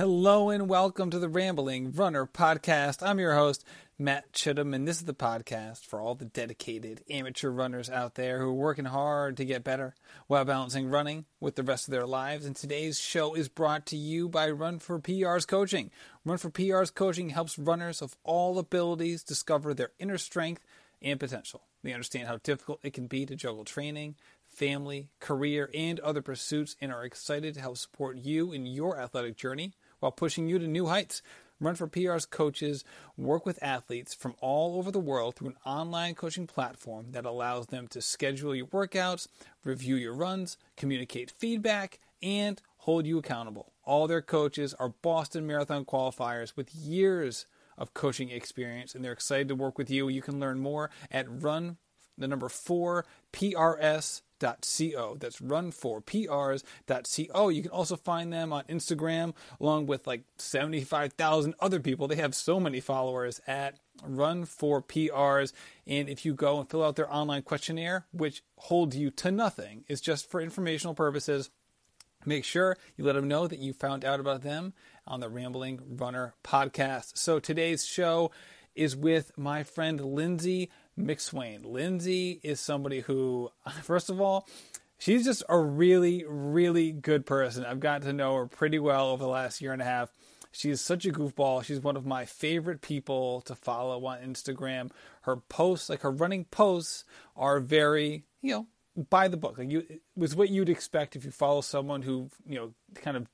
Hello and welcome to the Rambling Runner Podcast. I'm your host, Matt Chittum, and this is the podcast for all the dedicated amateur runners out there who are working hard to get better while balancing running with the rest of their lives. And today's show is brought to you by Run for PR's Coaching. Run for PR's Coaching helps runners of all abilities discover their inner strength and potential. They understand how difficult it can be to juggle training, family, career, and other pursuits, and are excited to help support you in your athletic journey while pushing you to new heights. Run for PR's coaches work with athletes from all over the world through an online coaching platform that allows them to schedule your workouts, review your runs, communicate feedback, and hold you accountable. All their coaches are Boston Marathon qualifiers with years of coaching experience, and they're excited to work with you. You can learn more at run the number four PRS Co. That's run4prs.co. You can also find them on Instagram along with like 75,000 other people. They have so many followers at Run4PRs. And if you go and fill out their online questionnaire, which holds you to nothing, is just for informational purposes, make sure you let them know that you found out about them on the Rambling Runner podcast. So today's show is with my friend Lindsey McSwain. Lindsey is somebody who, first of all, she's just a really, really good person. I've gotten to know her pretty well over the last year and a half. She's such a goofball. She's one of my favorite people to follow on Instagram. Her posts, like her running posts, are very, you know, by the book. Like you, it was what you'd expect if you follow someone who, you know, kind of,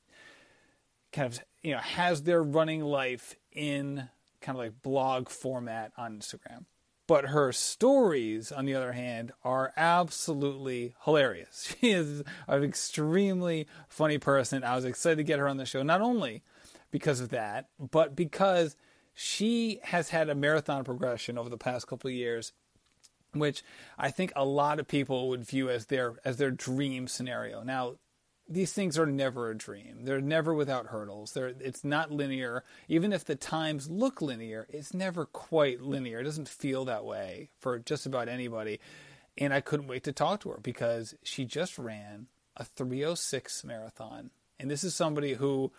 kind of, you know, has their running life in kind of like blog format on Instagram. But her stories, on the other hand, are absolutely hilarious. She is an extremely funny person. I was excited to get her on the show, not only because of that, but because she has had a marathon progression over the past couple of years which I think a lot of people would view as their as their dream scenario. Now, these things are never a dream. They're never without hurdles. They're, it's not linear. Even if the times look linear, it's never quite linear. It doesn't feel that way for just about anybody. And I couldn't wait to talk to her because she just ran a 306 marathon. And this is somebody who,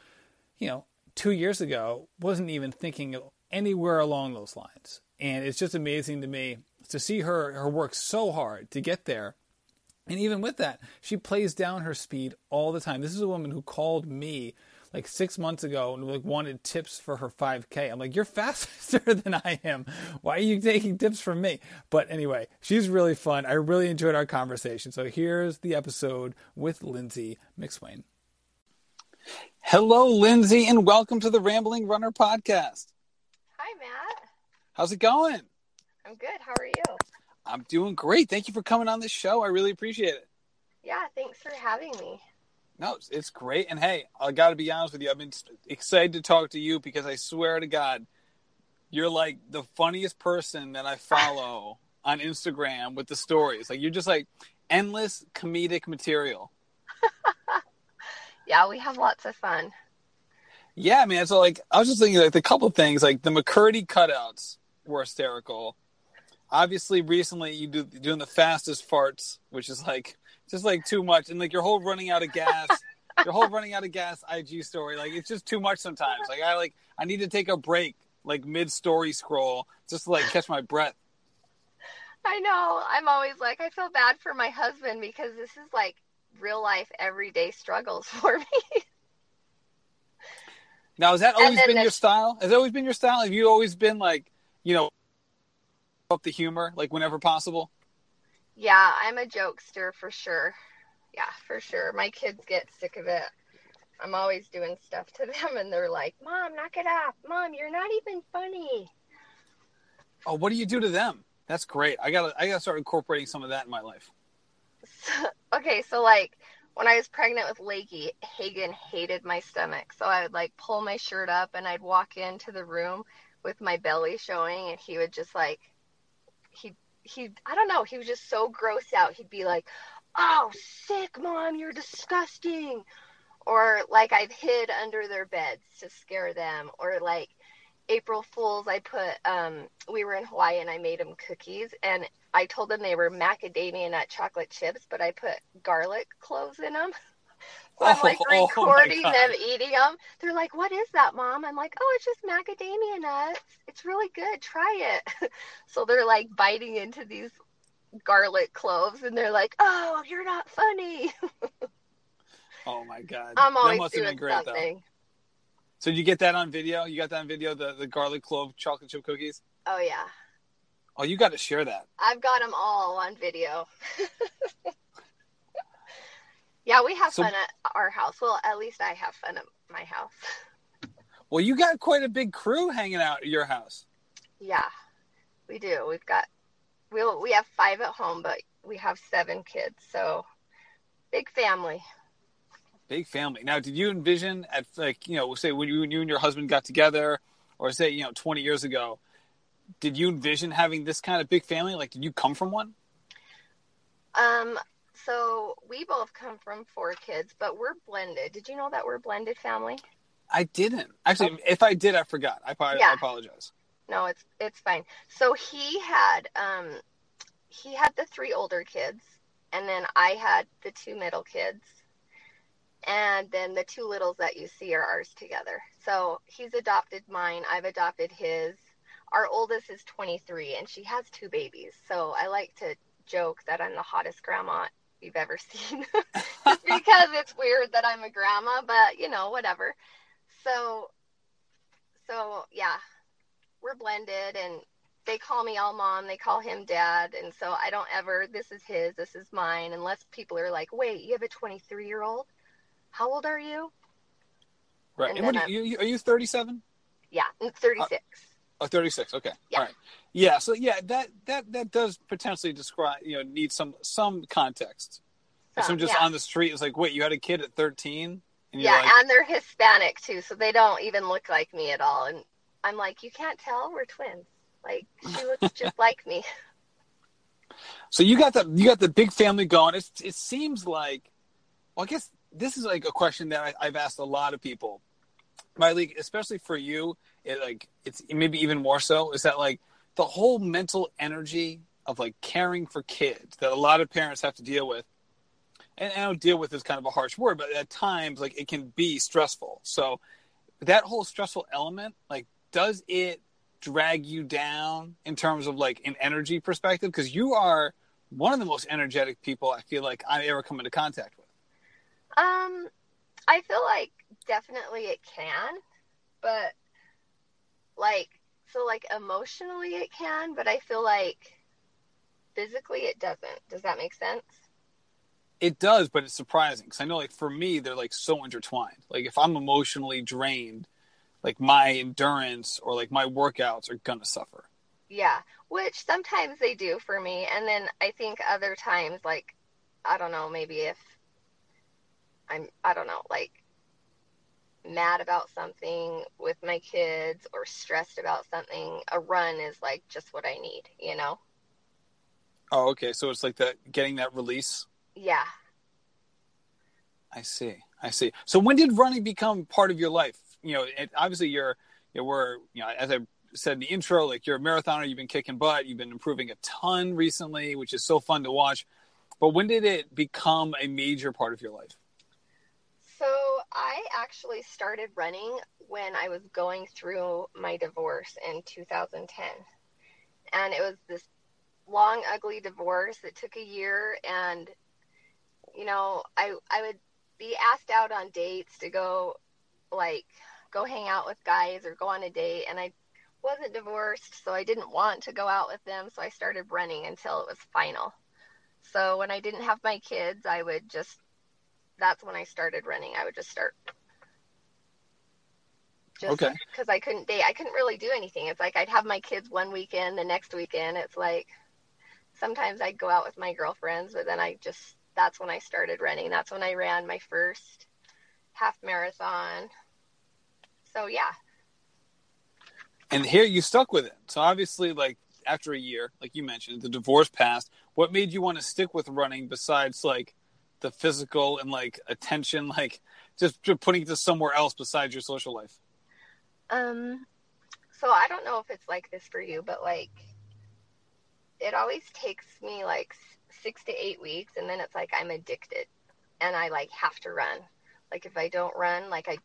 you know, two years ago wasn't even thinking anywhere along those lines. And it's just amazing to me to see her, her work so hard to get there and even with that, she plays down her speed all the time. This is a woman who called me like six months ago and like wanted tips for her 5K. I'm like, you're faster than I am. Why are you taking tips from me? But anyway, she's really fun. I really enjoyed our conversation. So here's the episode with Lindsey McSwain. Hello, Lindsey, and welcome to the Rambling Runner podcast. Hi, Matt. How's it going? I'm good. How are you? I'm doing great. Thank you for coming on this show. I really appreciate it. Yeah, thanks for having me. No, it's, it's great. And hey, I got to be honest with you. I've been excited to talk to you because I swear to God, you're like the funniest person that I follow on Instagram with the stories. Like you're just like endless comedic material. yeah, we have lots of fun. Yeah, man. So like, I was just thinking like the couple things, like the McKirdy cutouts were hysterical obviously recently you do doing the fastest farts, which is like just like too much, and like your whole running out of gas, your whole running out of gas IG story, like it's just too much sometimes. Like I like I need to take a break, like mid story scroll, just to like catch my breath. I know. I'm always like I feel bad for my husband because this is like real life everyday struggles for me. Now, has that always been your style? Has that always been your style? Have you always been like, you know, up the humor like whenever possible? Yeah, I'm a jokester for sure. Yeah, for sure. My kids get sick of it. I'm always doing stuff to them and they're like, "Mom, knock it off. Mom, you're not even funny." Oh, what do you do to them? That's great. I got to I got to start incorporating some of that in my life. So, okay, so like when I was pregnant with Lakey, Hagen hated my stomach. So I would like pull my shirt up and I'd walk into the room with my belly showing and he would just like he he I don't know, he was just so grossed out. He'd be like, "Oh, sick, mom, you're disgusting." Or like I've hid under their beds to scare them or like April Fools, I put um we were in Hawaii and I made them cookies and I told them they were macadamia nut chocolate chips, but I put garlic cloves in them. I'm oh, like Oh, oh recording God. them eating them. They're like, "What is that, mom?" I'm like, "Oh, it's just macadamia nuts. It's really good. Try it." so they're like biting into these garlic cloves, and they're like, "Oh, you're not funny." Oh my god. I'm that always must have been doing great though. something. So did you get that on video? You got that on video, the, the garlic clove chocolate chip cookies? Oh yeah, Oh, you got to share that. I've got them all on video. yeah, we have So- fun at our house. Well, at least I have fun at my house. Well, you got quite a big crew hanging out at your house. Yeah, we do. We've got we will we have five at home, but we have seven kids, so big family. Big family. Now, did you envision at like you know, say when you, when you and your husband got together, or say you know, twenty years ago, did you envision having this kind of big family? Like, did you come from one? Um, so we both come from four kids, but we're blended. Did you know that we're blended family? I didn't actually. If I did, I forgot. I, I, Yeah. I apologize. No, it's it's fine. So he had um he had the three older kids and then I had the two middle kids. And then the two littles that you see are ours together. So he's adopted mine, I've adopted his. Our oldest is 23 and she has two babies. So I like to joke that I'm the hottest grandma you've ever seen. Just because it's weird that I'm a grandma, but you know, whatever. So so yeah, we're blended and they call me all mom they call him dad and so i don't ever this is his this is mine unless people are like wait you have a 23 year old how old are you Right. And And what are you, you- are you 37? yeah I'm 36 Oh, 36. Okay. Yeah. All right. Yeah. So yeah, that that that does potentially describe you know need some some context. If So, someone just yeah. on the street it's like, wait, you had a kid at 13, and you're yeah like, and they're hispanic too so they don't even look like me at all and i'm like you can't tell we're twins like she looks just like me so you got the you got the big family going. It it seems like, well, I guess this is like a question that I, I've asked a lot of people. My league, especially for you, it like it's maybe even more so. Is that like the whole mental energy of like caring for kids that a lot of parents have to deal with. And I know deal with is kind of a harsh word, but at times like it can be stressful. So that whole stressful element, like, does it drag you down in terms of like an energy perspective? Because you are one of the most energetic people I feel like I've ever come into contact with. um i feel like definitely it can but like so like emotionally it can but i feel like physically it doesn't does that make sense It does, but it's surprising because I know, like for me, they're like so intertwined. Like if I'm emotionally drained, like my endurance or like my workouts are gonna suffer. Yeah, which sometimes they do for me. And then I think other times, like, I don't know, maybe if I'm, I don't know, like mad about something with my kids or stressed about something, a run is like just what I need, you know? Oh, okay. So it's like that getting that release. Yeah. I see. I see. So when did running become part of your life? You know, it, obviously you're, you we're, you know, as I said in the intro, like you're a marathoner, you've been kicking butt, you've been improving a ton recently, which is so fun to watch. But when did it become a major part of your life? I actually started running when I was going through my divorce in 2010. And it was this long, ugly divorce. It took a year and you know, I I would be asked out on dates to go like go hang out with guys or go on a date and I wasn't divorced, so I didn't want to go out with them, so I started running until it was final. So when I didn't have my kids, I would just that's when I started running. I would just start just Okay. because I couldn't date. I couldn't really do anything. It's like I'd have my kids one weekend, the next weekend it's like sometimes I'd go out with my girlfriends, but then I just that's when I started running. That's when I ran my first half marathon. So yeah. And here you stuck with it. So obviously, like after a year, like you mentioned, the divorce passed. What made you want to stick with running besides like the physical and like attention, like just just putting it to somewhere else besides your social life? Um, so I don't know if it's like this for you, but like, it always takes me like six to eight weeks, and then it's like I'm addicted, and I like have to run. Like if I don't run, like I,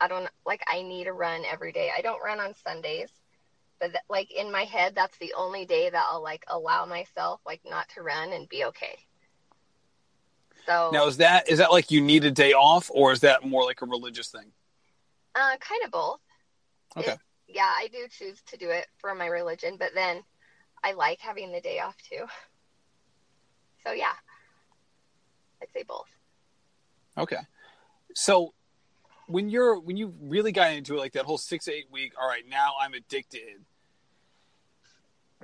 I don't like I need a run every day. I don't run on Sundays, but th- like in my head, that's the only day that I'll like allow myself like not to run and be okay. So Now is that is that like you need a day off, or is that more like a religious thing? uh, kind of both. Okay. It- yeah, I do choose to do it for my religion, but then I like having the day off too. So yeah, I'd say both. Okay. So when you're when you really got into it, like that whole six eight week, all right, now I'm addicted.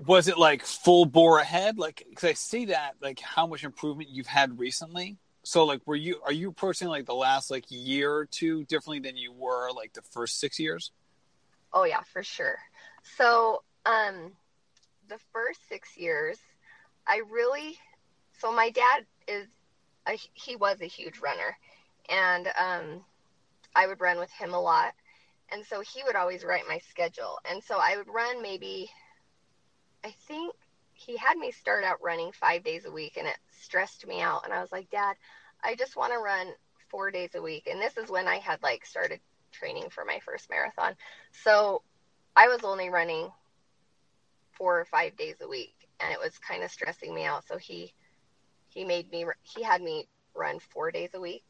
Was it like full bore ahead? Like, because I see that, like how much improvement you've had recently. So, like, were you are you approaching like the last like year or two differently than you were like the first six years? Oh yeah, for sure. So, um, the first six years, I really, so my dad is, a, he was a huge runner, and um, I would run with him a lot, and so he would always write my schedule, and so I would run maybe, I think he had me start out running five days a week, and it stressed me out, and I was like, Dad, I just want to run four days a week, and this is when I had like started training for my first marathon. So I was only running four or five days a week and it was kind of stressing me out. So he he made me he had me run four days a week.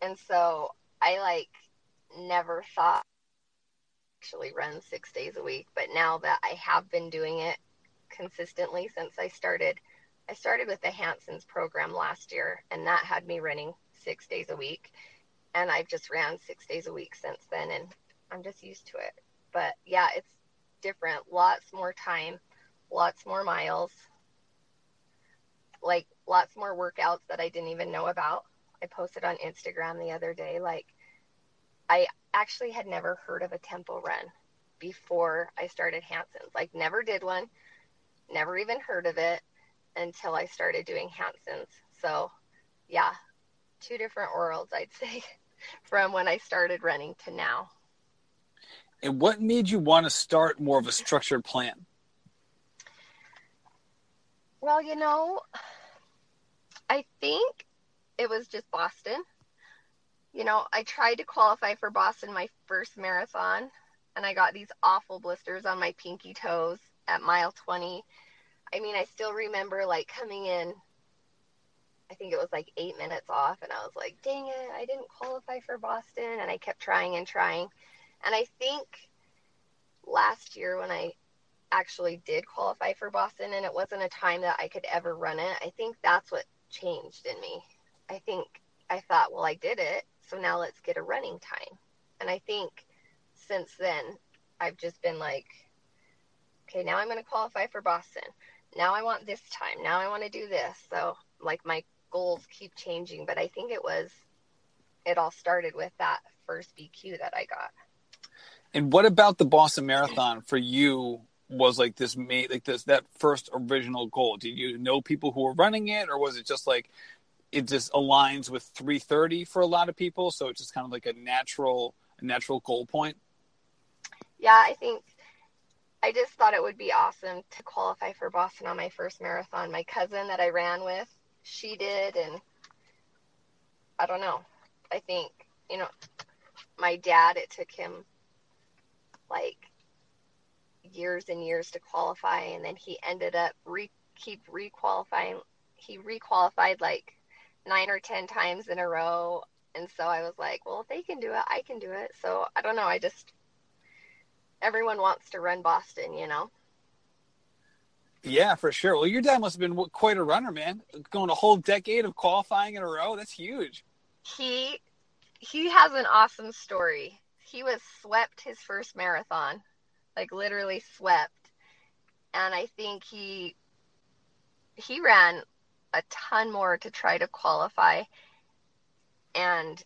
And so I like never thought actually run six days a week. But now that I have been doing it consistently since I started I started with the Hanson's program last year and that had me running six days a week and I've just ran six days a week since then, and I'm just used to it. But yeah, it's different. Lots more time, lots more miles, like lots more workouts that I didn't even know about. I posted on Instagram the other day, like I actually had never heard of a tempo run before I started Hanson's. Like never did one, never even heard of it until I started doing Hanson's. So yeah, two different worlds, I'd say from when I started running to now. And what made you want to start more of a structured plan? Well, you know, I think it was just Boston. You know, I tried to qualify for Boston my first marathon, and I got these awful blisters on my pinky toes at mile 20. I mean, I still remember like coming in I think it was like eight minutes off, and I was like, dang it, I didn't qualify for Boston. And I kept trying and trying. And I think last year when I actually did qualify for Boston and it wasn't a time that I could ever run it, I think that's what changed in me. I think I thought, well, I did it, so now let's get a running time. And I think since then, I've just been like, okay, now I'm going to qualify for Boston. Now I want this time. Now I want to do this. So, like, my goals keep changing, but I think it was it all started with that first BQ that I got. And what about the Boston Marathon for you was like this made like this that first original goal? Did you know people who were running it or was it just like it just aligns with 330 for a lot of people so it's just kind of like a natural natural goal point? Yeah, I think I just thought it would be awesome to qualify for Boston on my first marathon. My cousin that I ran with, she did and I don't know. I think, you know, my dad it took him like years and years to qualify and then he ended up re keep requalifying he requalified like nine or ten times in a row and so I was like, well, if they can do it, I can do it. So I don't know. I just everyone wants to run Boston, you know. Yeah, for sure. Well, your dad must have been quite a runner, man. Going a whole decade of qualifying in a row. That's huge. He he has an awesome story. He was swept his first marathon, like literally swept. And I think he he ran a ton more to try to qualify and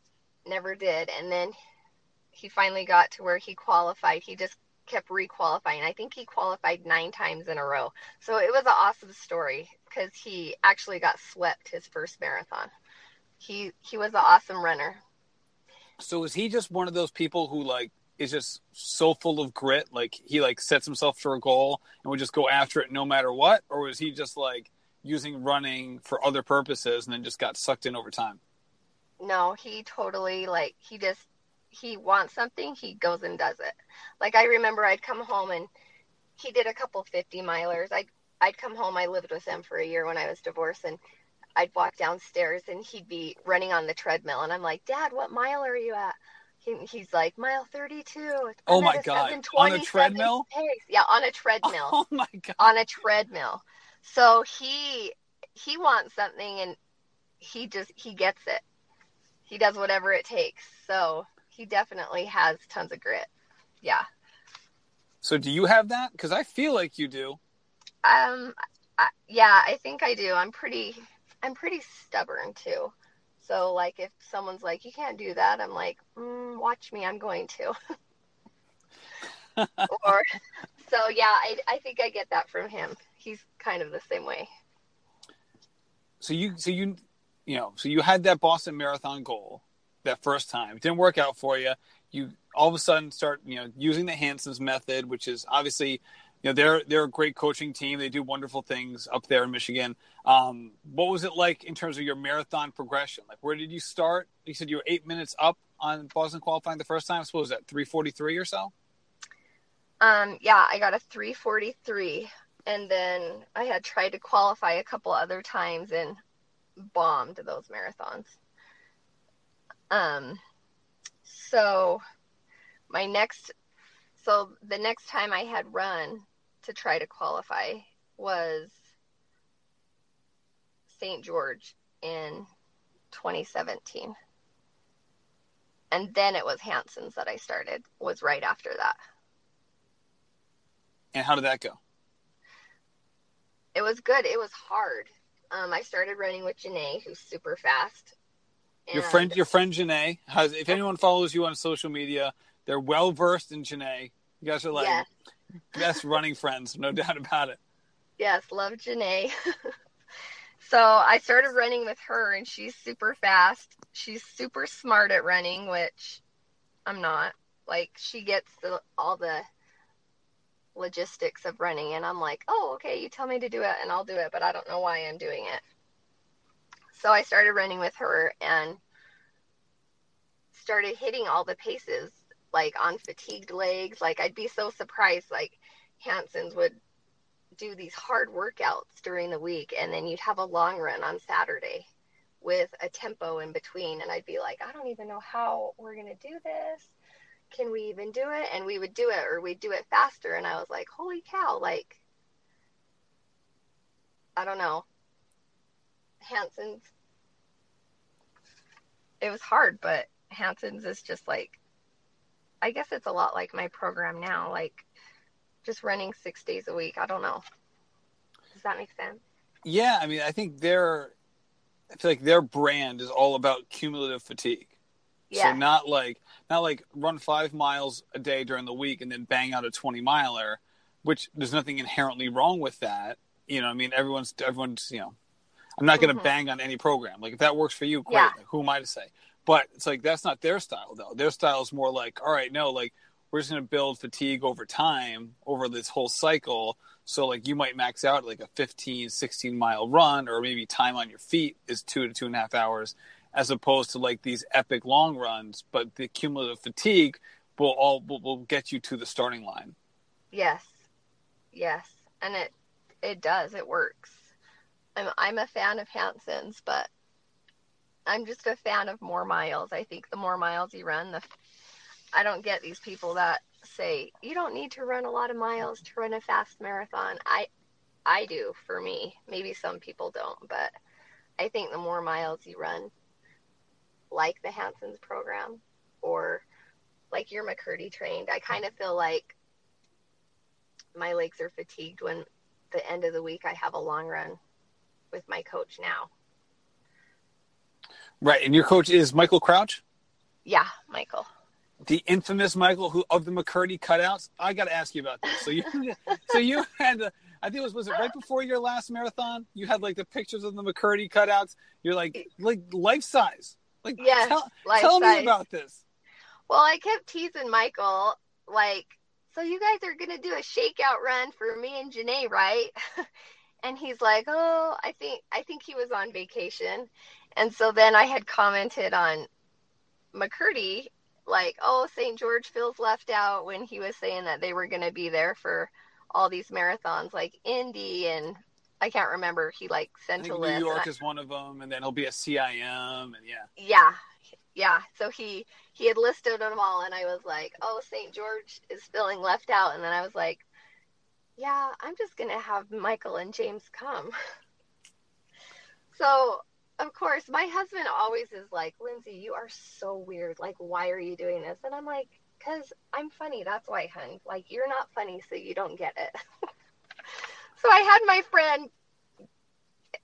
never did. And then he finally got to where he qualified. He just kept requalifying. I think he qualified nine times in a row. So it was an awesome story because he actually got swept his first marathon. He he was an awesome runner. So is he just one of those people who like is just so full of grit, like he like sets himself for a goal and would just go after it no matter what, or was he just like using running for other purposes and then just got sucked in over time? No, he totally like he just he wants something, he goes and does it. Like I remember I'd come home and he did a couple 50 milers. I'd I'd come home. I lived with him for a year when I was divorced and I'd walk downstairs and he'd be running on the treadmill and I'm like, "Dad, what mile are you at?" He, he's like, "Mile 32." Oh my god. On a treadmill? Pace. Yeah, on a treadmill. Oh my god. On a treadmill. So he he wants something and he just he gets it. He does whatever it takes. So he definitely has tons of grit. Yeah. So do you have that? Because I feel like you do. Um, I, yeah, I think I do. I'm pretty, I'm pretty stubborn too. So like, if someone's like, "You can't do that," I'm like, mm, "Watch me, I'm going to." or, so yeah, I, I think I get that from him. He's kind of the same way. So you, so you, you know, so you had that Boston Marathon goal that first time. It didn't work out for you. You all of a sudden start, you know, using the Hanson's method, which is obviously, you know, they're they're a great coaching team. They do wonderful things up there in Michigan. Um, what was it like in terms of your marathon progression? Like, where did you start? You said you were eight minutes up on Boston qualifying the first time. I suppose that three forty three or so. Um, yeah, I got a three forty three, and then I had tried to qualify a couple other times and bombed those marathons. Um, so my next, so the next time I had run to try to qualify was St. George in 2017. And then it was Hanson's that I started, was right after that. And how did that go? It was good. It was hard. Um, I started running with Janae, who's super fast. Your friend, your friend Janae has. If anyone follows you on social media, they're well versed in Janae. You guys are like yes. best running friends, no doubt about it. Yes, love Janae. so I started running with her, and she's super fast. She's super smart at running, which I'm not. Like she gets the, all the logistics of running, and I'm like, oh, okay, you tell me to do it, and I'll do it, but I don't know why I'm doing it. So I started running with her and started hitting all the paces like on fatigued legs. Like I'd be so surprised like Hanson's would do these hard workouts during the week and then you'd have a long run on Saturday with a tempo in between and I'd be like, I don't even know how we're going to do this. Can we even do it? And we would do it or we'd do it faster and I was like, "Holy cow, like I don't know. Hanson's it was hard, but Hanson's is just like I guess it's a lot like my program now, like just running six days a week. I don't know. Does that make sense? Yeah, I mean, I think their I feel like their brand is all about cumulative fatigue. Yeah. So not like not like run five miles a day during the week and then bang out a twenty miler, which there's nothing inherently wrong with that. You know, I mean, everyone's everyone's you know I'm not going to mm-hmm. bang on any program. Like if that works for you, great. Yeah. Like, who am I to say? But it's like that's not their style though. Their style is more like, all right, no, like we're just going to build fatigue over time over this whole cycle. So like you might max out like a 15, 16 mile run, or maybe time on your feet is two to two and a half hours, as opposed to like these epic long runs. But the cumulative fatigue will all will, will get you to the starting line. Yes, yes, and it it does. It works. I'm I'm a fan of Hanson's, but I'm just a fan of more miles. I think the more miles you run, the I don't get these people that say you don't need to run a lot of miles to run a fast marathon. I I do for me. Maybe some people don't, but I think the more miles you run, like the Hanson's program or like you're McKirdy trained, I kind of feel like my legs are fatigued when the end of the week I have a long run with my coach now. Right, and your coach is Michael Crouch. Yeah, Michael. The infamous Michael, who of the McKirdy cutouts. I got to ask you about this. So you, so you had, the, I think it was was it right before your last marathon? You had like the pictures of the McKirdy cutouts. You're like like life size. Like yes, tell, tell me about this. Well, I kept teasing Michael like, so you guys are gonna do a shakeout run for me and Janae, right? and he's like, "Oh, I think I think he was on vacation." And so then I had commented on McKirdy, like, oh, St. George feels left out when he was saying that they were going to be there for all these marathons, like Indy and I can't remember. He like sent I a New list. York and is one of them, and then he'll be a CIM, and yeah. Yeah, yeah. So he he had listed them all, and I was like, oh, St. George is feeling left out, and then I was like, yeah, I'm just gonna have Michael and James come. So of course, my husband always is like, Lindsey, you are so weird. Like, why are you doing this? And I'm like, because I'm funny. That's why, hun. Like, you're not funny, so you don't get it. so I had my friend,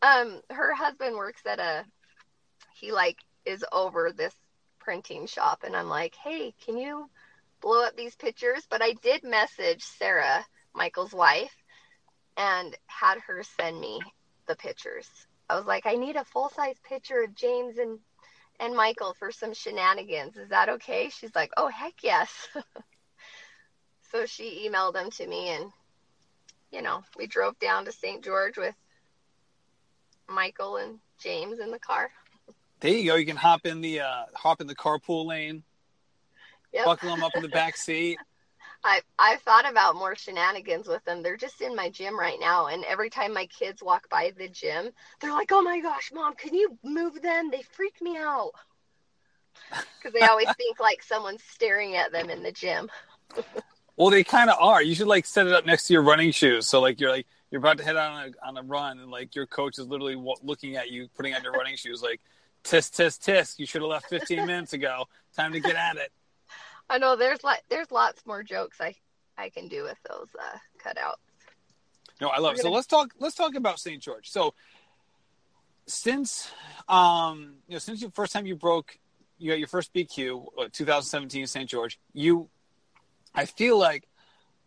um, her husband works at a, he like is over this printing shop. And I'm like, hey, can you blow up these pictures? But I did message Sarah, Michael's wife, and had her send me the pictures. I was like, I need a full size picture of James and and Michael for some shenanigans. Is that okay? She's like, Oh heck yes. so she emailed them to me and you know, we drove down to St. George with Michael and James in the car. There you go. You can hop in the uh, hop in the carpool lane, Yep. buckle them up in the back seat. I I've thought about more shenanigans with them. They're just in my gym right now, and every time my kids walk by the gym, they're like, "Oh my gosh, mom, can you move them? They freak me out." Because they always think like someone's staring at them in the gym. Well, they kind of are. You should like set it up next to your running shoes. So like you're like you're about to head out on a on a run, and like your coach is literally wa- looking at you, putting on your running shoes, like tisk tisk tisk. You should have left 15 minutes ago. Time to get at it. I know there's like there's lots more jokes I I can do with those uh, cutouts. No, I love it. We're So let's talk. Let's talk about St. George. So since um you know since the first time you broke you got your first BQ, uh, 2017 St. George, you I feel like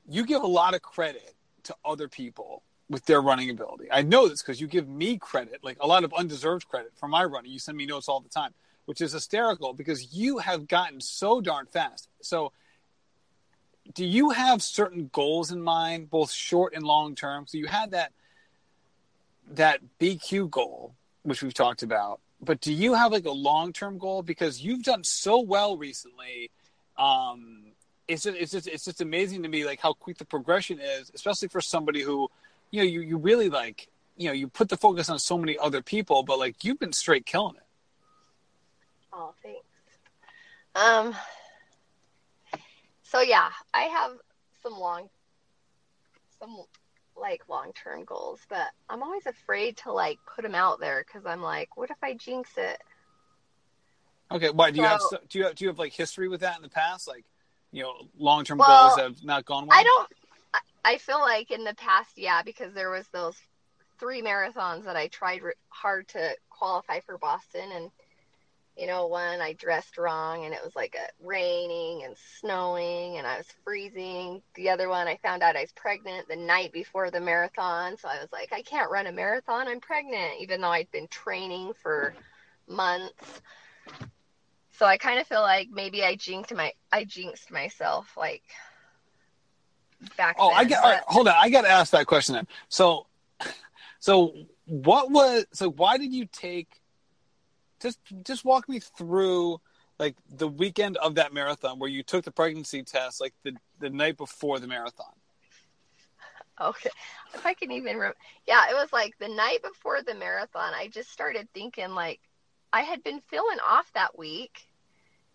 you give a lot of credit to other people with their running ability. I know this because you give me credit, like a lot of undeserved credit for my running. You send me notes all the time, which is hysterical because you have gotten so darn fast. So do you have certain goals in mind, both short and long term? So you had that that BQ goal, which we've talked about, but do you have like a long term goal? Because you've done so well recently. Um, it's just, it's just it's just amazing to me like how quick the progression is, especially for somebody who, you know, you, you really like you know, you put the focus on so many other people, but like you've been straight killing it. Oh, thanks. Um. So yeah, I have some long, some like long term goals, but I'm always afraid to like put them out there because I'm like, what if I jinx it? Okay, why do you have do you have do you have like history with that in the past? Like, you know, long term Well, goals have not gone well. I don't. I- feel like in the past, yeah, because there was those three marathons that I tried hard to qualify for Boston, and you know, one I dressed wrong, and it was like a raining and snowing, and I was freezing. The other one, I found out I was pregnant the night before the marathon, so I was like, I can't run a marathon. I'm pregnant, even though I'd been training for months. So I kind of feel like maybe I jinxed my I jinxed myself like back Oh, then. I get. Right, but- hold on. I got to ask that question then. So, so what was? So why did you take? Just, just walk me through like the weekend of that marathon where you took the pregnancy test, like the the night before the marathon. Okay. If I can even remember. Yeah, it was like the night before the marathon, I just started thinking like I had been feeling off that week.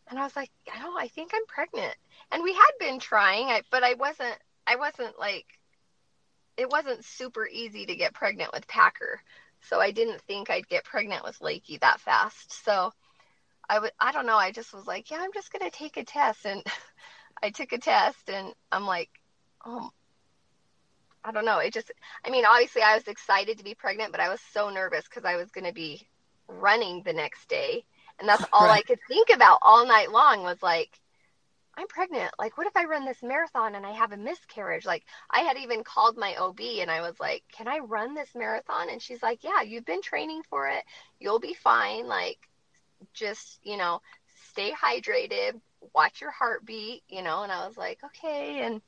And I was like, I don't I think I'm pregnant. And we had been trying, but I wasn't I wasn't like it wasn't super easy to get pregnant with Packer. So I didn't think I'd get pregnant with Lakey that fast. So I would I don't know, I just was like, yeah, I'm just going to take a test and I took a test and I'm like, oh I don't know. It just, I mean, obviously I was excited to be pregnant, but I was so nervous because I was going to be running the next day. And that's all I could think about all night long was like, I'm pregnant. Like, what if I run this marathon and I have a miscarriage? Like, I had even called my OB and I was like, can I run this marathon? And she's like, yeah, you've been training for it. You'll be fine. Like, just, you know, stay hydrated, watch your heartbeat, you know. And I was like, okay. And,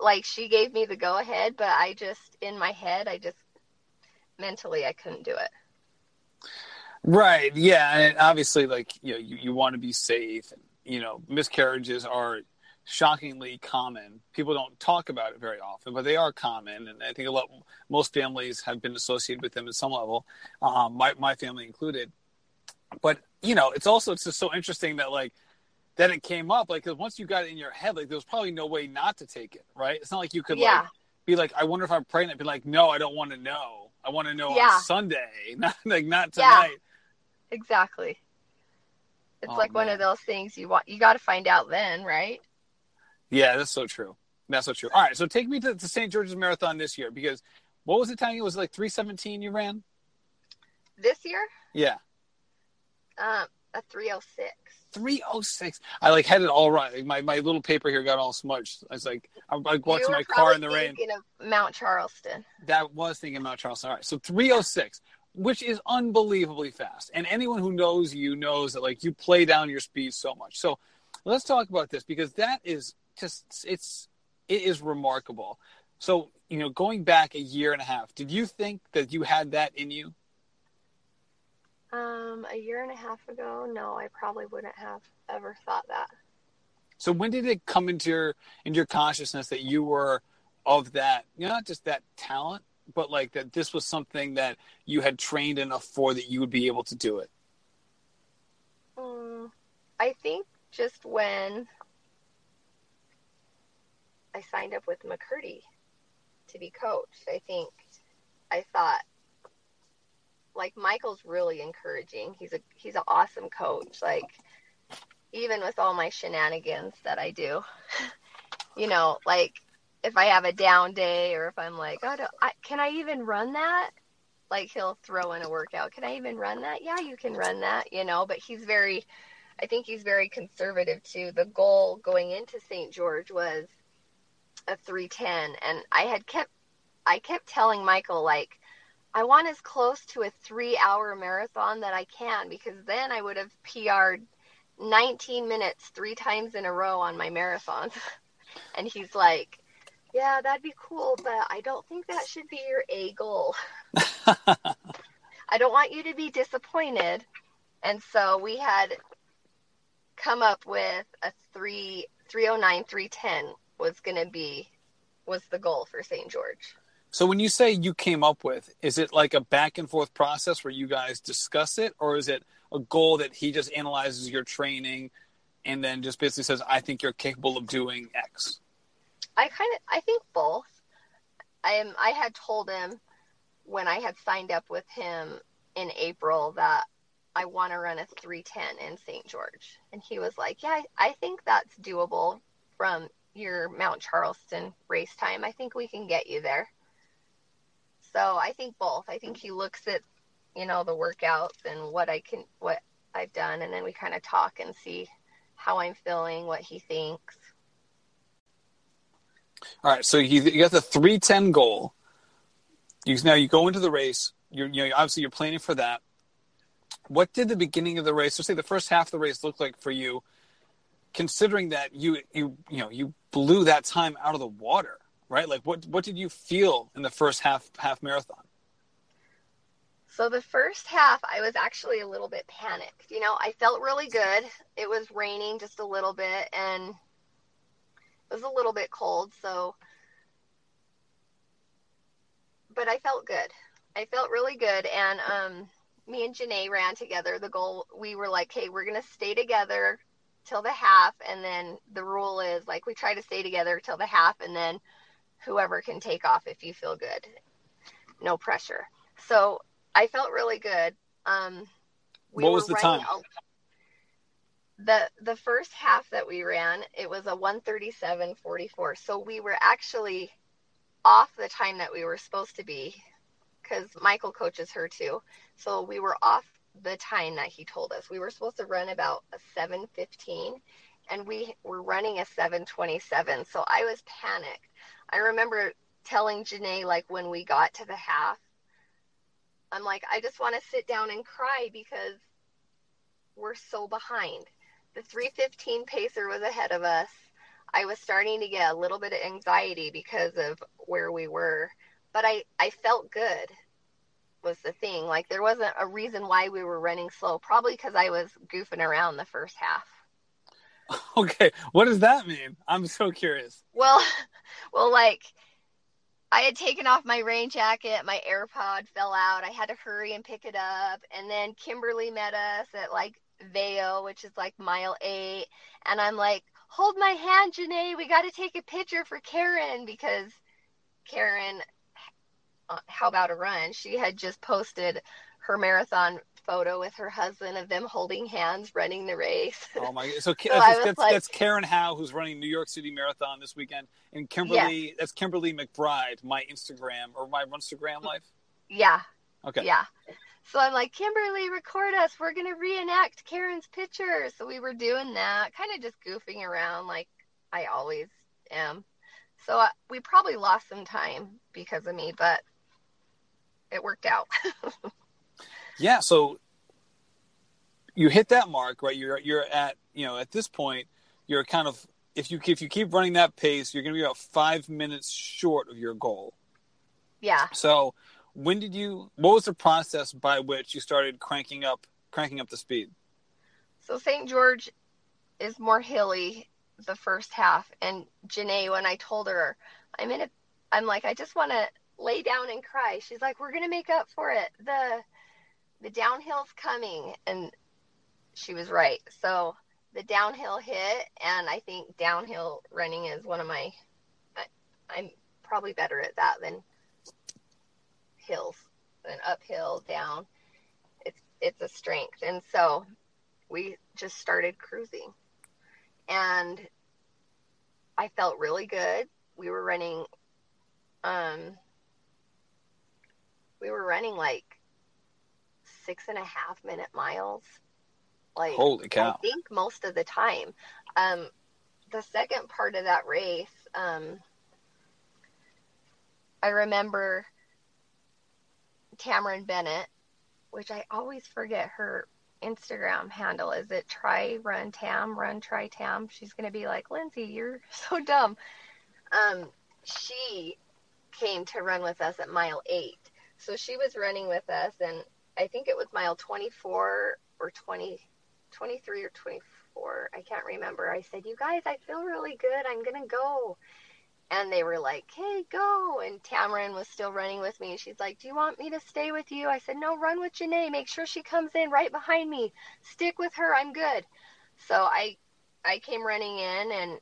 like she gave me the go ahead, but I just in my head I just mentally I couldn't do it. Right. Yeah. And obviously, like, you know, you, you want to be safe. You know, miscarriages are shockingly common. People don't talk about it very often, but they are common. And I think a lot, most families have been associated with them at some level, um, my, my family included. But, you know, it's also, it's just so interesting that, like, that it came up, like, because once you got it in your head, like, there was probably no way not to take it, right? It's not like you could, Yeah. like, be like, I wonder if I'm pregnant. Be like, no, I don't want to know. I want to know Yeah. on Sunday, not like not tonight. Yeah. Exactly. It's Oh, like one of those things you want you got to find out then, right? Yeah, that's so true. That's so true. All right, so take me to the St. George's Marathon this year because what was the time? It was like three seventeen. You ran. This year, Yeah, um, a 306. three oh six. I like had it all right. Like, my my little paper here got all smudged. I was like, I'm like You watching my car in the rain. thinking of Mount Charleston. That was thinking about Charleston. All right, so three oh six, which is unbelievably fast. And anyone who knows you knows that like you play down your speed so much. So let's talk about this because that is just it's it is remarkable. So you know, going back a year and a half, did you think that you had that in you? Um, a year and a half ago, no, I probably wouldn't have ever thought that. So when did it come into your into your consciousness that you were of that, you know, not just that talent, but like that this was something that you had trained enough for that you would be able to do it? Mm, I think just when I signed up with McKirdy to be coached, I think I thought like Michael's really encouraging. He's a he's an awesome coach. Like even with all my shenanigans that I do, you know, like if I have a down day or if I'm like, oh, I, can I even run that? Like he'll throw in a workout. Can I even run that? Yeah, you can run that. You know, but he's very, I think he's very conservative too. The goal going into St. George was a 310, and I had kept, I kept telling Michael like, I want as close to a three-hour marathon that I can because then I would have PR'd 19 minutes three times in a row on my marathons. and he's like, yeah, that'd be cool, but I don't think that should be your A goal. I don't want you to be disappointed. And so we had come up with a three 309 310 was gonna be was the goal for St. George. So when you say you came up with, is it like a back and forth process where you guys discuss it, or is it a goal that he just analyzes your training and then just basically says, "I think you're capable of doing X"? I kind of I think both. I am I had told him when I had signed up with him in April that I want to run a 310 in St. George. And he was like, "Yeah, I, I think that's doable from your Mount Charleston race time. I think we can get you there." So, I think both. I think he looks at, you know, the workouts and what I can what I've done and then we kind of talk and see how I'm feeling, what he thinks. All right, so you, you got the three ten goal. You now you go into the race. You're you know obviously you're planning for that. What did the beginning of the race, let's say the first half of the race, look like for you? Considering that you you you know you blew that time out of the water, right? Like what what did you feel in the first half half marathon? So the first half, I was actually a little bit panicked. You know, I felt really good. It was raining just a little bit and it was a little bit cold. So, but I felt good. I felt really good. And um, me and Janae ran together. The goal, we were like, hey, we're to stay together till the half. And then the rule is like, we try to stay together till the half. And then whoever can take off if you feel good. No pressure. So I felt really good. Um, we What was the time? a- the the first half that we ran, it was a 137.44. So we were actually off the time that we were supposed to be because Michael coaches her too. So we were off the time that he told us. We were supposed to run about a 7:15 and we were running a 7:27. So I was panicked. I remember telling Janae like when we got to the half I'm like, I just want to sit down and cry because we're so behind. The 315 pacer was ahead of us. I was starting to get a little bit of anxiety because of where we were, but I, I felt good. was the thing. Like there wasn't a reason why we were running slow. Probably because I was goofing around the first half. Okay, what does that mean? I'm so curious. Well, well, like I had taken off my rain jacket, my AirPod fell out. I had to hurry and pick it up, and then Kimberly met us at like Veyo, which is like mile eight, and I'm like, "Hold my hand, Janae. We got to take a picture for Karen because Karen, uh, how about a run? She had just posted her marathon photo with her husband of them holding hands running the race. Oh my! So, so that's, that's, like, that's, Karen Howe who's running New York City Marathon this weekend, and Kimberly. Yes. That's Kimberly McBride, my Instagram or my Instagram life. Yeah. Okay. Yeah. So I'm like, Kimberly, record us. We're gonna reenact Karen's picture. So we were doing that, kind of just goofing around like I always am. So uh, we probably lost some time because of me, but it worked out. Yeah, so you hit that mark, right? You're you're at you know at this point you're kind of if you if you keep running that pace, you're going to be about five minutes short of your goal. Yeah. So when did you? What was the process by which you started cranking up cranking up the speed? So St. George is more hilly the first half, and Janae, when I told her I'm in a, I'm like I just want to lay down and cry. She's like, we're gonna make up for it. The the downhill's coming and she was right. So the downhill hit and i think downhill running is one of my I, am probably better at that than hills than uphill down. It's it's a strength. And so we just started cruising. And i felt really good. We were running um we were running like six and a half minute miles. Like holy cow! I think most of the time. Um, the second part of that race, um, I remember Tamron Bennett, which I always forget her Instagram handle. Is it try run tam run try tam? She's gonna be like Lindsey, you're so dumb. Um, she came to run with us at mile eight, so she was running with us, and I think it was mile 24 or 20, 23 or 24. I can't remember. I said, You guys, I feel really good. I'm going to go. And they were like, Hey, go. And Tamron was still running with me. And She's like, Do you want me to stay with you? I said, No, run with Janae. Make sure she comes in right behind me. Stick with her. I'm good. So I I came running in and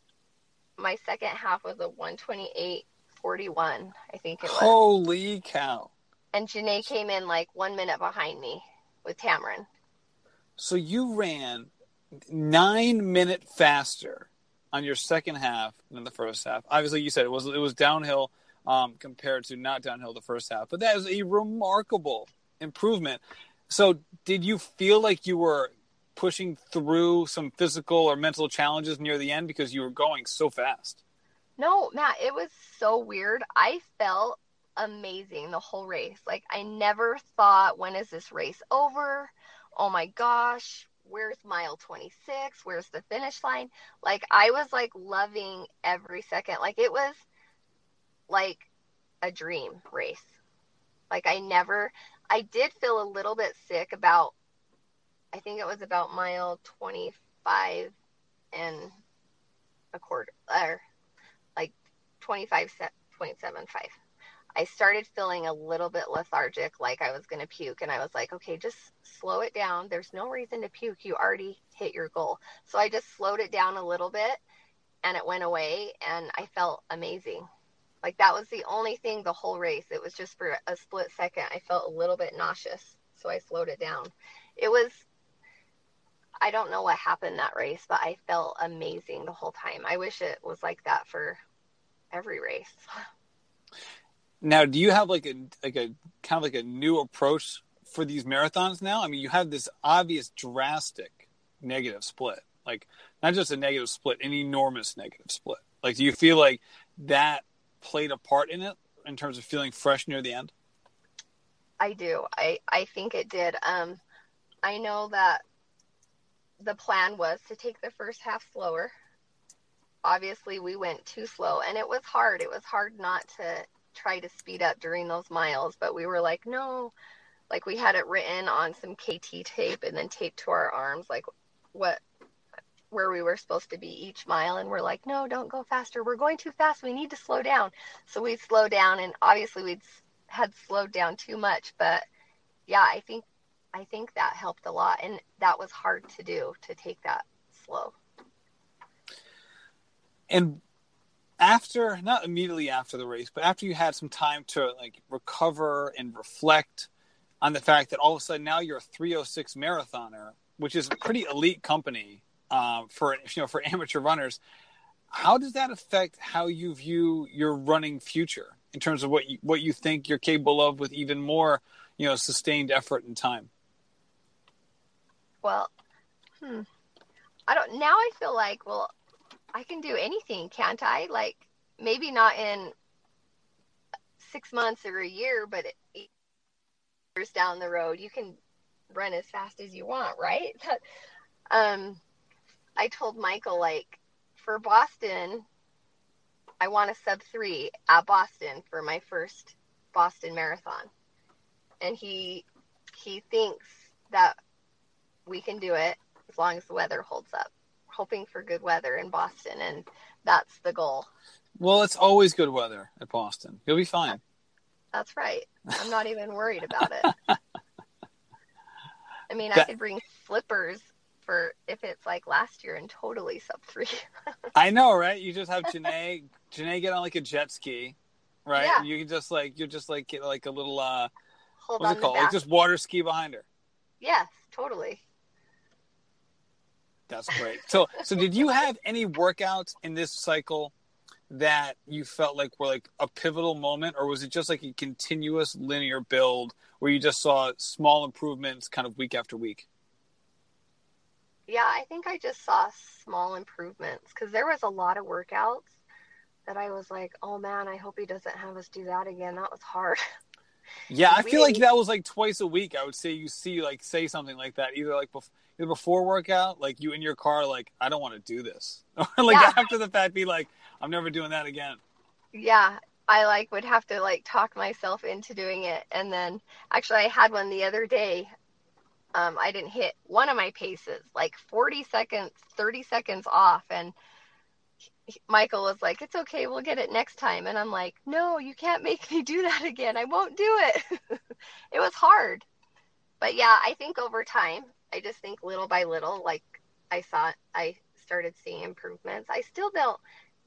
my second half was a 128.41, I think it was. Holy cow and Janae came in like one minute behind me with Tamron. So you ran nine minute faster on your second half than the first half. Obviously, you said it was it was downhill um, compared to not downhill the first half, but that is a remarkable improvement. So, did you feel like you were pushing through some physical or mental challenges near the end because you were going so fast? No, Matt, it was so weird. I felt amazing the whole race. Like I never thought, when is this race over? Oh my gosh, where's mile 26? Where's the finish line? Like I was like loving every second. Like it was like a dream race. Like I never I did feel a little bit sick about I think it was about mile 25 and a quarter or like 25.75 I started feeling a little bit lethargic, like I was going to puke. And I was like, okay, just slow it down. There's no reason to puke. You already hit your goal. So I just slowed it down a little bit and it went away. And I felt amazing. Like that was the only thing the whole race. It was just for a split second. I felt a little bit nauseous. So I slowed it down. It was, I don't know what happened that race, but I felt amazing the whole time. I wish it was like that for every race. Now, do you have like a like a kind of like a new approach for these marathons now? I mean, you have this obvious drastic negative split. Like not just a negative split, an enormous negative split. Like do you feel like that played a part in it in terms of feeling fresh near the end? I do. I I think it did. Um I know that the plan was to take the first half slower. Obviously, we went too slow and it was hard. It was hard not to try to speed up during those miles, but we were like, no, like we had it written on some KT tape and then taped to our arms, like what where we were supposed to be each mile. And we're like no don't go faster. We're going too fast. We need to slow down. So we'd slow down and obviously we'd had slowed down too much but yeah i think i think that helped a lot and that was hard to do to take that slow. And after not immediately after the race but after you had some time to like recover and reflect on the fact that all of a sudden now you're a 306 marathoner which is a pretty elite company uh, for you know for amateur runners how does that affect how you view your running future in terms of what you, what you think you're capable of with even more you know sustained effort and time well hmm. i don't now i feel like well I can do anything, can't I? Like maybe not in six months or a year, but years down the road, you can run as fast as you want, right? um, I told Michael like for Boston, I want a sub three at Boston for my first Boston Marathon, and he he thinks that we can do it as long as the weather holds up hoping for good weather in Boston, and that's the goal. Well, it's always good weather at Boston. You'll be fine. That's right. I'm not even worried about it. I mean, that, I could bring slippers for if it's like last year and totally sub three. I know, right? You just have Janae, Janae get on like a jet ski, right? Yeah. You can just like you're just like get like a little uh, Hold what's it called? Like just water ski behind her. Yes, totally. That's great. So, so did you have any workouts in this cycle that you felt like were like a pivotal moment, or was it just like a continuous linear build where you just saw small improvements kind of week after week? Yeah, I think I just saw small improvements because there was a lot of workouts that I was like, oh man, I hope he doesn't have us do that again. That was hard. Yeah, I feel like that was like twice a week. I would say you see like say something like that either like before before workout, like you in your car, like I don't want to do this, or like yeah. after the fact, be like I'm never doing that again. Yeah, I like would have to like talk myself into doing it, and then actually I had one the other day. Um, I didn't hit one of my paces, like 40 seconds, 30 seconds off, and Michael was like, "It's okay, we'll get it next time." And I'm like, "No, you can't make me do that again. I won't do it." it was hard. But yeah, I think over time, I just think little by little, like I saw, I started seeing improvements. I still don't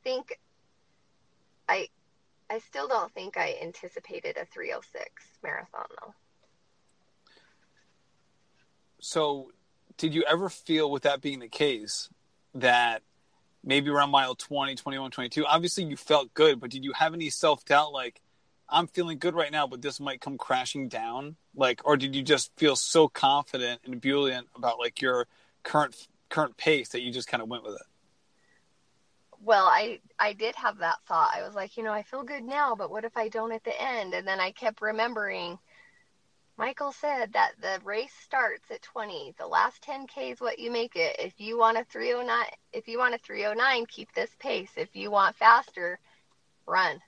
think I, I still don't think I anticipated a 306 marathon though. So, did you ever feel, with that being the case, that maybe around mile 20, 21, 22, obviously you felt good, but did you have any self doubt like, I'm feeling good right now, but this might come crashing down? Like, or did you just feel so confident and ebullient about like your current current pace that you just kind of went with it? Well, I I did have that thought. I was like, you know, I feel good now, but what if I don't at the end? And then I kept remembering Michael said that the race starts at 20. The last 10k is what you make it. If you want a 309, if you want a 309, keep this pace. If you want faster, run.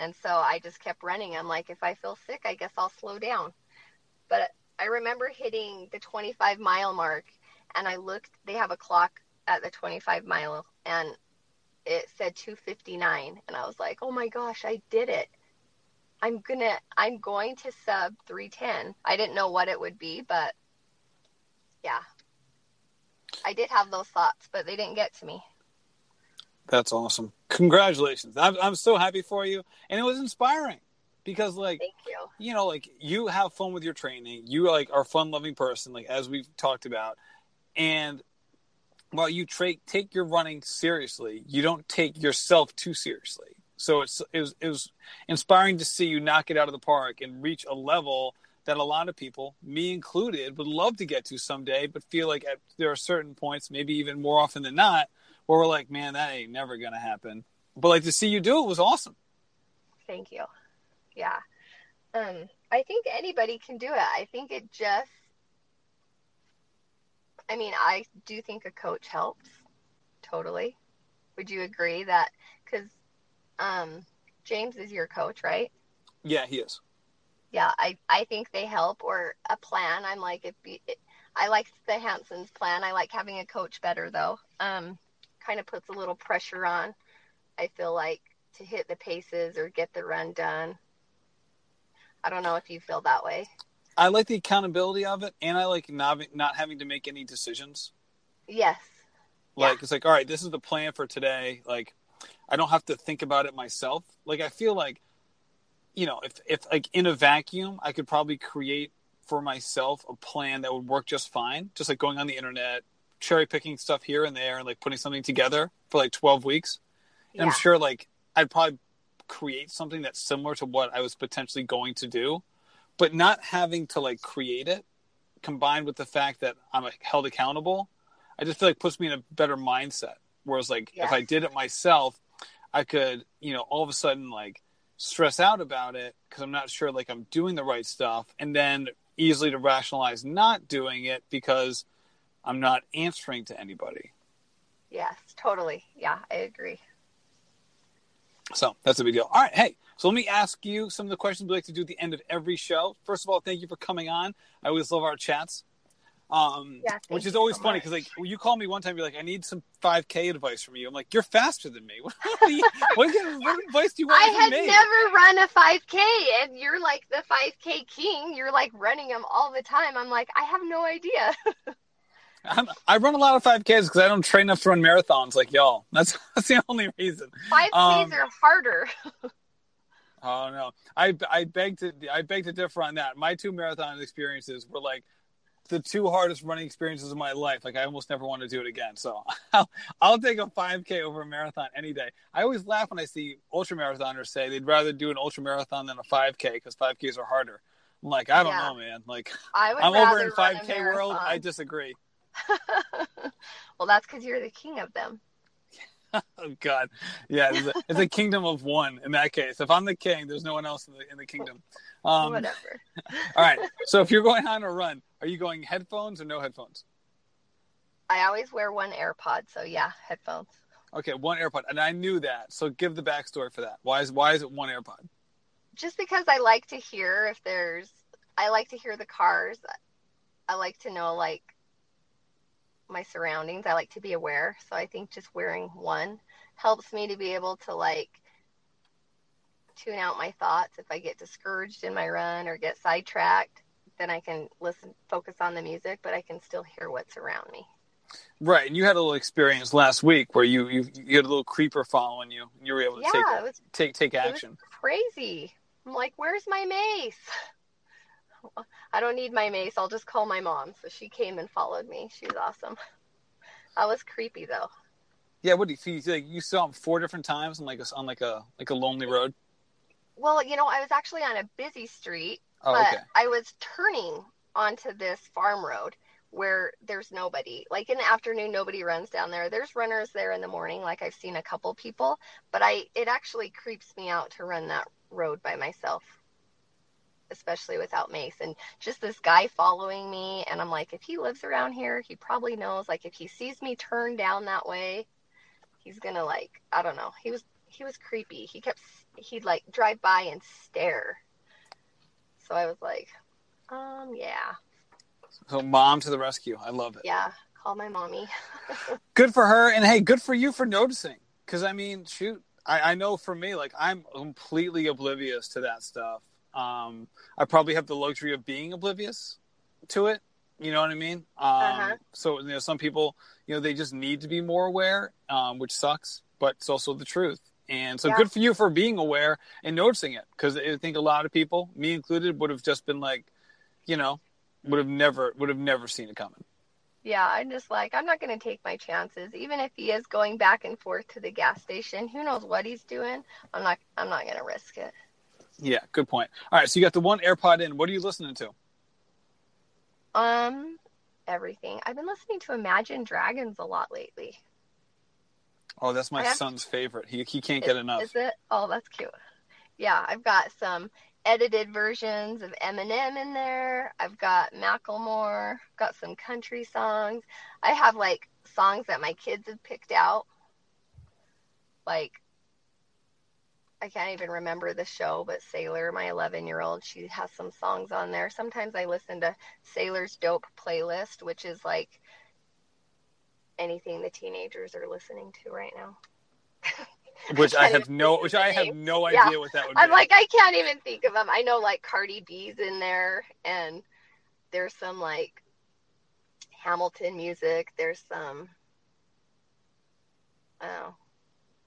And so I just kept running. I'm like, if I feel sick, I guess I'll slow down. But I remember hitting the 25 mile mark and I looked, they have a clock at the 25 mile and it said 259 and I was like, "Oh my gosh, I did it. I'm going to I'm going to sub 310." I didn't know what it would be, but yeah. I did have those thoughts, but they didn't get to me. That's awesome. Congratulations. I'm, I'm so happy for you. And it was inspiring because like, you. you know, like you have fun with your training. You like are fun loving person, like as we've talked about. And while you tra- take your running seriously, you don't take yourself too seriously. So it's, it was, it was inspiring to see you knock it out of the park and reach a level that a lot of people, me included, would love to get to someday, but feel like at, there are certain points, maybe even more often than not, where we're like, man, that ain't never gonna happen. But like to see you do it was awesome. Thank you. Yeah. Um, I think anybody can do it. I think it just I mean, I do think a coach helps. Totally. Would you agree that cuz um James is your coach, right? Yeah, he is. yeah, I I think they help or a plan. I'm like if be, I like the Hanson's plan. I like having a coach better though. Um, kind of puts a little pressure on. I feel like to hit the paces or get the run done. I don't know if you feel that way. I like the accountability of it, and I like not not having to make any decisions. Yes. Like Yeah. it's like, all right, this is the plan for today. Like, I don't have to think about it myself. Like, I feel like, you know, if if like in a vacuum, I could probably create for myself a plan that would work just fine. Just like going on the internet, cherry picking stuff here and there, and like putting something together for like twelve weeks. And Yeah. I'm sure like I'd probably create something that's similar to what I was potentially going to do, but not having to like create it combined with the fact that I'm like, held accountable, I just feel like puts me in a better mindset. Whereas like if I did it myself, I could, you know, all of a sudden like stress out about it because I'm not sure like I'm doing the right stuff and then easily to rationalize not doing it because I'm not answering to anybody. Yes, totally. Yeah, I agree. So that's a big deal. All right, hey. So let me ask you some of the questions we like to do at the end of every show. First of all, thank you for coming on. I always love our chats. Um, Yeah, which is always so funny because like you call me one time, you're like, I need some 5K advice from you. I'm like, you're faster than me. what, you- what, what advice do you want I had me? never run a 5K, and you're like the 5K king. You're like running them all the time. I'm like, I have no idea. I'm, I run a lot of 5Ks because I don't train enough to run marathons like y'all. That's that's the only reason. 5Ks Um, are harder. Oh no, I I beg to I beg to differ on that. My two marathon experiences were like the two hardest running experiences of my life. Like I almost never want to do it again. So I'll I'll take a 5K over a marathon any day. I always laugh when I see ultra marathoners say they'd rather do an ultra marathon than a 5K because 5Ks are harder. I'm like I don't Yeah. know, man. Like I would I'm over in 5K world. I disagree. well, that's because you're the king of them. Oh God, yeah, it's a, it's a kingdom of one in that case. If I'm the king, there's no one else in the in the kingdom. Um, Whatever. all right. So if you're going on a run, are you going headphones or no headphones? I always wear one AirPod, so yeah, headphones. Okay, one AirPod, and I knew that. So give the backstory for that. Why is why is it one AirPod? Just because I like to hear if there's, I like to hear the cars. I like to know like my surroundings. I like to be aware. So I think just wearing one helps me to be able to like tune out my thoughts. If I get discouraged in my run or get sidetracked, then I can listen, focus on the music, but I can still hear what's around me. Right, and you had a little experience last week where you you, you had a little creeper following you, and you were able to Yeah, take was take take was action. crazy. I'm like, where's my mace? I don't need my mace. I'll just call my mom. So she came and followed me. She was awesome. That was creepy though. Yeah, what do you see? Like you saw him four different times on like a on like a like a lonely road. Well, you know, I was actually on a busy street, Oh, but okay. I was turning onto this farm road where there's nobody. Like in the afternoon, nobody runs down there. There's runners there in the morning, like I've seen a couple people, but I it actually creeps me out to run that road by myself, especially without mace. And just this guy following me, and I'm like, if he lives around here, he probably knows. Like if he sees me turn down that way, he's gonna like I don't know. He was he was creepy. He kept he'd like drive by and stare. So I was like, um, yeah, So mom to the rescue. I love it. yeah, call my mommy. good for her and hey good for you for noticing because i mean shoot I, I know for me like i'm completely oblivious to that stuff um i probably have the luxury of being oblivious to it you know what i mean um Uh-huh. so you know some people you know they just need to be more aware um which sucks but it's also the truth and so Yeah. good for you for being aware and noticing it because i think a lot of people me included would have just been like you know would have never would have never seen it coming Yeah, I'm just like, I'm not going to take my chances. Even if he is going back and forth to the gas station, who knows what he's doing? I'm not, I'm not going to risk it. Yeah, good point. All right, so you got the one AirPod in. What are you listening to? Um, everything. I've been listening to Imagine Dragons a lot lately. Oh, that's my son's favorite. He he can't get enough. Is it? Oh, that's cute. Yeah, I've got some edited versions of Eminem in there. I've got Macklemore. Got some country songs. I have like songs that my kids have picked out. Like I can't even remember the show, but Sailor, my 11 year old, she has some songs on there. Sometimes I listen to Sailor's Dope playlist, which is like anything the teenagers are listening to right now. which I have no, which I have no idea yeah. what that would be. I'm like, I can't even think of them. I know like Cardi B's in there, and there's some like Hamilton music. There's some, oh,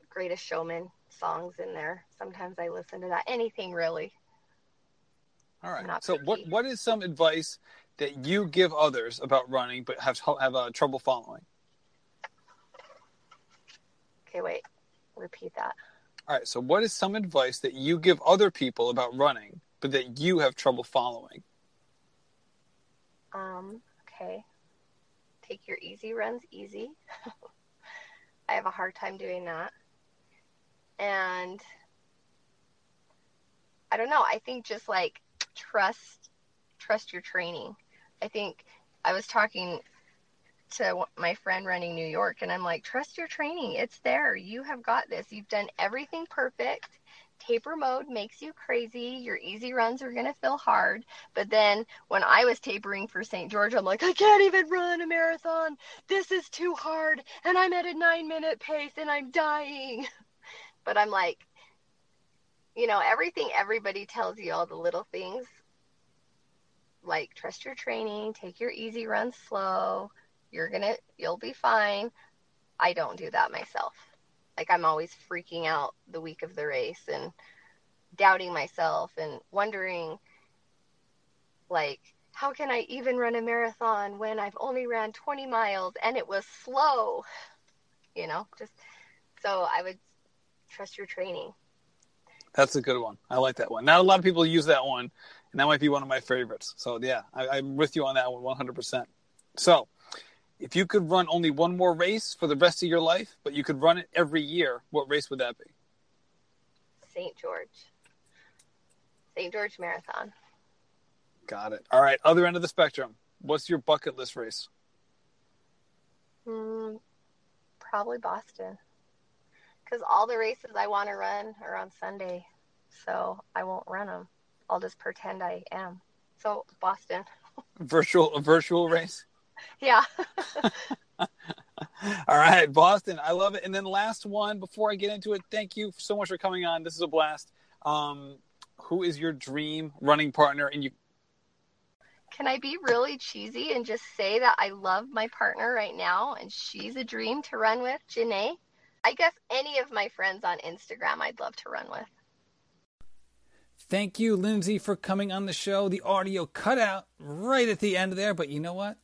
Greatest Showman songs in there. Sometimes I listen to that. Anything really. All right. Not So picky. what what is some advice that you give others about running but have have uh, trouble following? Okay, wait. Repeat that. All right. So what is some advice that you give other people about running but that you have trouble following? Um, okay. Take your easy runs easy. I have a hard time doing that and I don't know. I think just like trust trust your training. I think I was talking to my friend running New York and I'm like, trust your training. It's there. You have got this. You've done everything perfect. Taper mode makes you crazy. Your easy runs are going to feel hard. But then when I was tapering for St. George, I'm like, I can't even run a marathon. This is too hard. And I'm at a nine minute pace and I'm dying. But I'm like, you know, everything everybody tells you, all the little things, like trust your training, take your easy run slow, you're gonna, you'll be fine. I don't do that myself. Like I'm always freaking out the week of the race and doubting myself and wondering, like, how can I even run a marathon when I've only ran 20 miles and it was slow? You know, just so I would trust your training. That's a good one. I like that one. Not a lot of people use that one, and that might be one of my favorites. So yeah, I, am with you on that one 100%. So, if you could run only one more race for the rest of your life, but you could run it every year, what race would that be? St. George. St. George Marathon. Got it. All right, other end of the spectrum. What's your bucket list race? Mm, probably Boston because all the races I want to run are on Sunday, so I won't run them. I'll just pretend I am. So Boston. virtual a virtual race. yeah. all right, Boston. I love it. And then last one before I get into it, thank you so much for coming on. This is a blast. Um, who is your dream running partner? And you can I be really cheesy and just say that I love my partner right now and she's a dream to run with, Janae? I guess any of my friends on Instagram I'd love to run with. Thank you, Lindsey, for coming on the show. The audio cut out right at the end there, but you know what?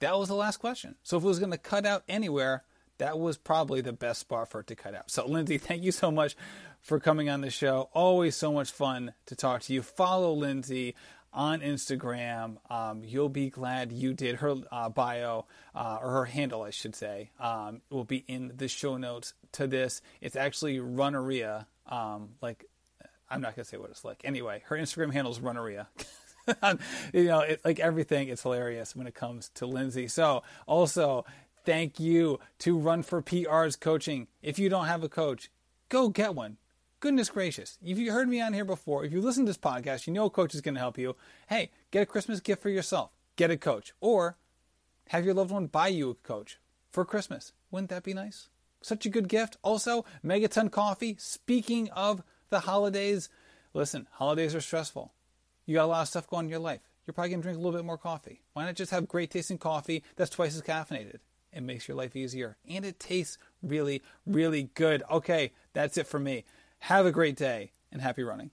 That was the last question. So if it was going to cut out anywhere, that was probably the best spot for it to cut out. So, Lindsey, thank you so much for coming on the show. Always so much fun to talk to you. Follow Lindsey on Instagram. Um, you'll be glad you did. Her uh, bio, uh, or her handle, I should say, um, will be in the show notes to this. It's actually Runneria. Um, like, I'm not going to say what it's like. Anyway, her Instagram handle is Runneria. you know, like everything, it's hilarious when it comes to Lindsey. So, also, thank you to Run for PR's coaching. If you don't have a coach, go get one goodness gracious, if you heard me on here before, if you listen to this podcast, you know a coach is going to help you. Hey, get a Christmas gift for yourself. Get a coach. Or have your loved one buy you a coach for Christmas. Wouldn't that be nice? Such a good gift. Also, Megaton Coffee. Speaking of the holidays, listen, holidays are stressful. You got a lot of stuff going in your life. You're probably going to drink a little bit more coffee. Why not just have great tasting coffee that's twice as caffeinated? It makes your life easier and it tastes really, really good. Okay, that's it for me. Have a great day and happy running.